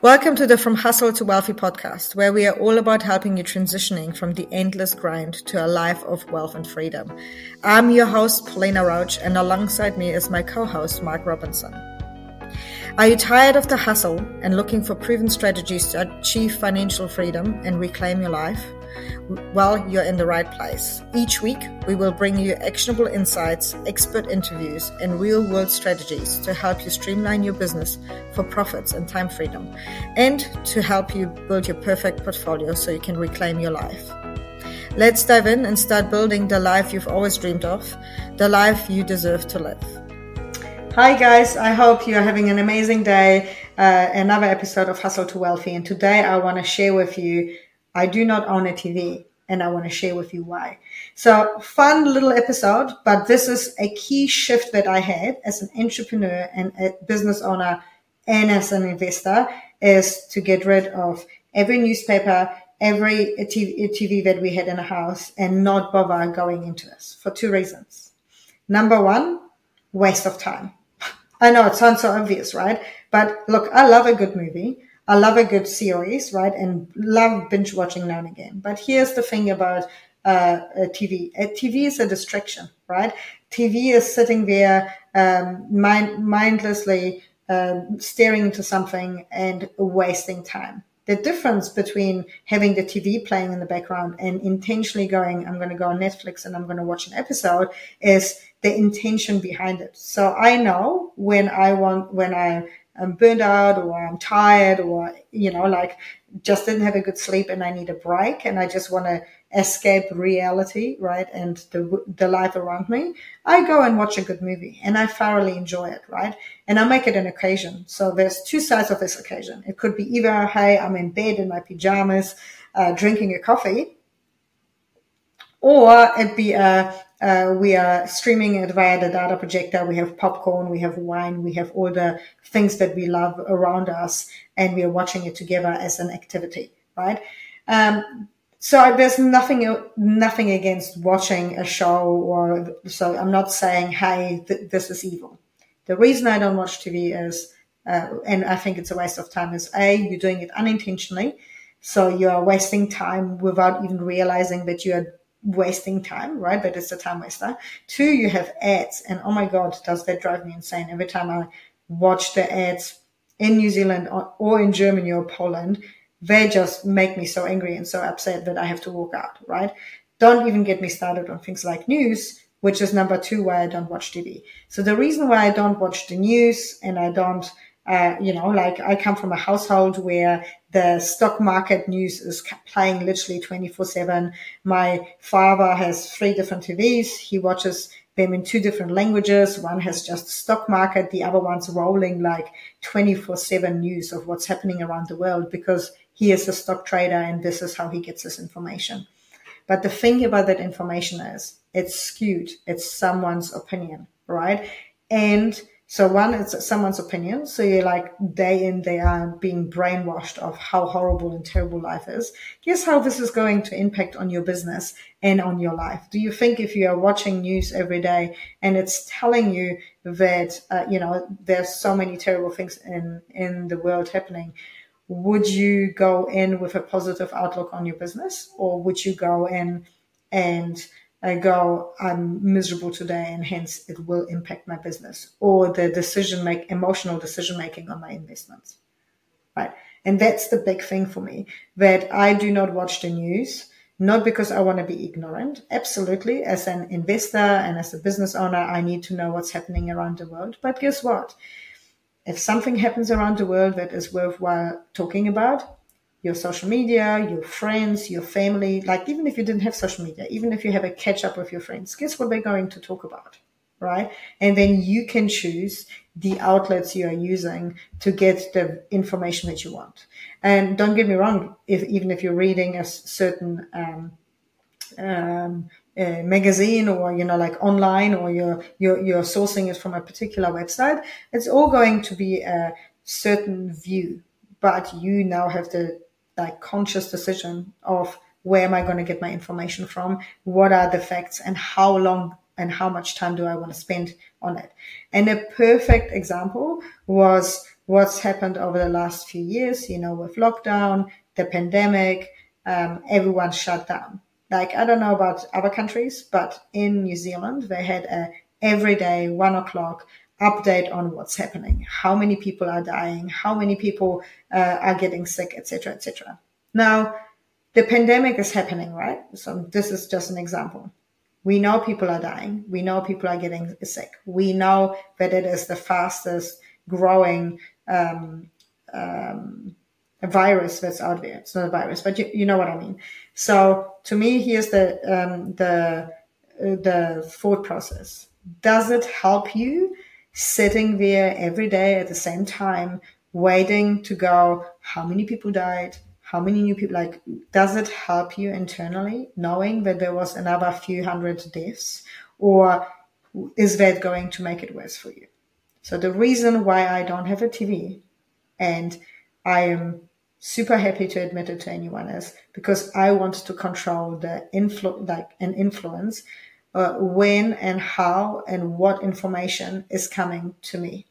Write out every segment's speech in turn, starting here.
Welcome to the From Hustle to Wealthy podcast, where we are all about helping you transitioning from the endless grind to a life of wealth and freedom. I'm your host, Paulina Roach, and alongside me is my co-host, Mark Robinson. Are you tired of the hustle and looking for proven strategies to achieve financial freedom and reclaim your life? well, you're in the right place. Each week, we will bring you actionable insights, expert interviews, and real world strategies to help you streamline your business for profits and time freedom, and to help you build your perfect portfolio so you can reclaim your life. Let's dive in and start building the life you've always dreamed of, the life you deserve to live. Hi, guys. I hope you're having an amazing day. Uh, another episode of Hustle to Wealthy. And today I want to share with you I do not own a TV and I want to share with you why. So fun little episode, but this is a key shift that I had as an entrepreneur and a business owner and as an investor is to get rid of every newspaper, every TV, that we had in the house and not bother going into this for two reasons. Number one, waste of time. I know it sounds so obvious, right? But look, I love a good movie. I love a good series, right? And love binge watching now and again. But here's the thing about uh, TV. A TV is a distraction, right? TV is sitting there um, mind- mindlessly um, staring into something and wasting time. The difference between having the TV playing in the background and intentionally going, I'm going to go on Netflix and I'm going to watch an episode is the intention behind it. So I know when I want, when I I'm burned out or I'm tired or, you know, like just didn't have a good sleep and I need a break and I just want to escape reality, right? And the, the life around me, I go and watch a good movie and I thoroughly enjoy it, right? And I make it an occasion. So there's two sides of this occasion. It could be either, hey, I'm in bed in my pajamas, uh, drinking a coffee, or it'd be a, uh, we are streaming it via the data projector. We have popcorn, we have wine, we have all the things that we love around us, and we are watching it together as an activity, right? Um, so there's nothing nothing against watching a show, or so I'm not saying, hey, th- this is evil. The reason I don't watch TV is, uh, and I think it's a waste of time, is a you're doing it unintentionally, so you're wasting time without even realizing that you are wasting time, right? But it's a time waster. Two, you have ads. And oh my God, does that drive me insane? Every time I watch the ads in New Zealand or in Germany or Poland, they just make me so angry and so upset that I have to walk out, right? Don't even get me started on things like news, which is number two why I don't watch TV. So the reason why I don't watch the news and I don't uh, you know, like I come from a household where the stock market news is playing literally 24 seven. My father has three different TVs. He watches them in two different languages. One has just stock market. The other one's rolling like 24 seven news of what's happening around the world because he is a stock trader and this is how he gets his information. But the thing about that information is it's skewed. It's someone's opinion, right? And so one, it's someone's opinion. So you're like day in, day out being brainwashed of how horrible and terrible life is. Guess how this is going to impact on your business and on your life? Do you think if you are watching news every day and it's telling you that, uh, you know, there's so many terrible things in, in the world happening, would you go in with a positive outlook on your business or would you go in and I go, I'm miserable today and hence it will impact my business or the decision make, emotional decision making on my investments. Right. And that's the big thing for me that I do not watch the news, not because I want to be ignorant. Absolutely. As an investor and as a business owner, I need to know what's happening around the world. But guess what? If something happens around the world that is worthwhile talking about, your social media, your friends, your family, like even if you didn't have social media, even if you have a catch up with your friends, guess what they're going to talk about? Right. And then you can choose the outlets you are using to get the information that you want. And don't get me wrong, if even if you're reading a certain um, um, magazine or you know like online or you're, you're you're sourcing it from a particular website, it's all going to be a certain view. But you now have the like conscious decision of where am I going to get my information from? What are the facts and how long and how much time do I want to spend on it? And a perfect example was what's happened over the last few years, you know, with lockdown, the pandemic, um, everyone shut down. Like, I don't know about other countries, but in New Zealand, they had a everyday one o'clock update on what's happening, how many people are dying, how many people uh, are getting sick, etc., etc. Now, the pandemic is happening, right? So this is just an example. We know people are dying. We know people are getting sick. We know that it is the fastest growing um, um, virus that's out there. It's not a virus, but you, you know what I mean. So to me, here's the um, the uh, the thought process. Does it help you sitting there every day at the same time, waiting to go? How many people died? How many new people? Like, does it help you internally knowing that there was another few hundred deaths, or is that going to make it worse for you? So the reason why I don't have a TV and I am super happy to admit it to anyone is because I want to control the like an influence uh, when and how and what information is coming to me,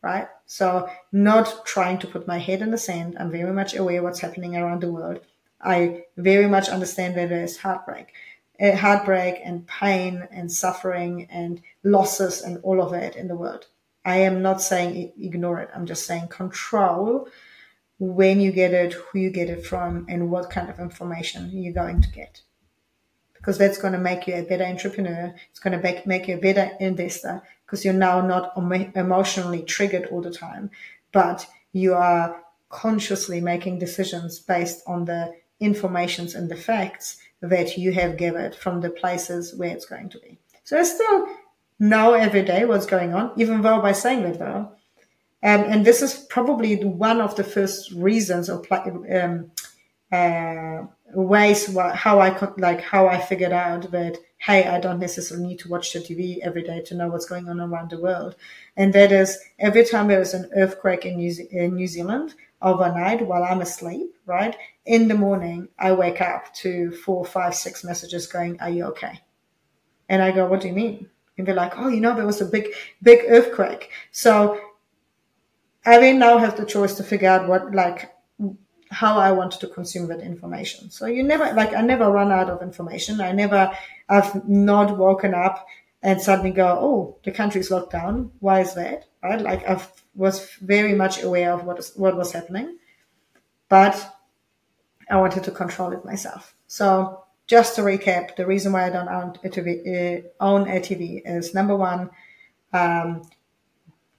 right? So not trying to put my head in the sand. I'm very much aware what's happening around the world. I very much understand that there is heartbreak, uh, heartbreak and pain and suffering and losses and all of it in the world. I am not saying ignore it. I'm just saying control when you get it, who you get it from, and what kind of information you're going to get. Because that's going to make you a better entrepreneur. It's going to make, make you a better investor because you're now not emotionally triggered all the time, but you are consciously making decisions based on the informations and the facts that you have gathered from the places where it's going to be. So I still know every day what's going on, even though by saying that though, um, and this is probably one of the first reasons or um, uh, ways how I could, like how I figured out that hey, I don't necessarily need to watch the TV every day to know what's going on around the world. And that is every time there is an earthquake in New, in New Zealand overnight while I'm asleep, right? In the morning, I wake up to four, five, six messages going, "Are you okay?" And I go, "What do you mean?" And they're like, "Oh, you know, there was a big, big earthquake." So I will now have the choice to figure out what like how I want to consume that information. So you never like I never run out of information. I never I've not woken up and suddenly go, oh, the country's locked down. Why is that? Right? Like I was very much aware of what is, what was happening, but I wanted to control it myself. So just to recap, the reason why I don't own a TV, uh, own a TV is number one, um,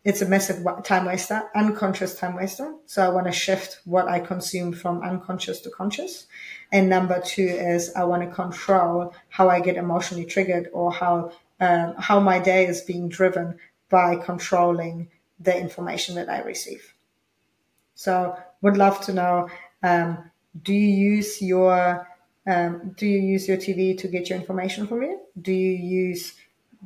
it's a massive time waster, unconscious time waster. So I want to shift what I consume from unconscious to conscious. And number two is I want to control how I get emotionally triggered or how um, how my day is being driven by controlling the information that I receive. So would love to know, um, do you use your um, do you use your TV to get your information from it? Do you use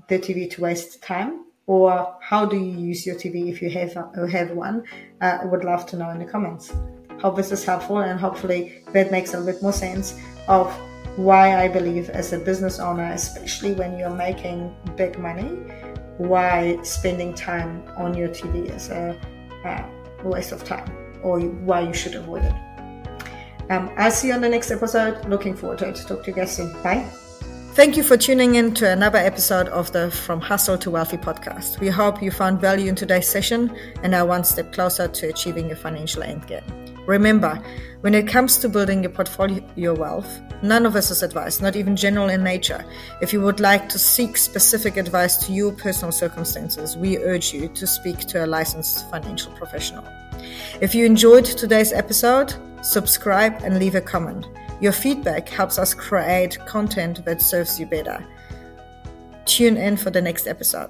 the TV to waste time? Or how do you use your TV if you have have one? Uh, I would love to know in the comments. Hope this is helpful and hopefully that makes a bit more sense of why I believe as a business owner, especially when you're making big money, why spending time on your TV is a, a waste of time or why you should avoid it. Um, I'll see you on the next episode. Looking forward to it. Talk to you guys soon. Bye. Thank you for tuning in to another episode of the From Hustle to Wealthy podcast. We hope you found value in today's session and are one step closer to achieving your financial endgame. Remember, when it comes to building your portfolio your wealth, none of us is advice, not even general in nature. If you would like to seek specific advice to your personal circumstances, we urge you to speak to a licensed financial professional. If you enjoyed today's episode, subscribe and leave a comment. Your feedback helps us create content that serves you better. Tune in for the next episode.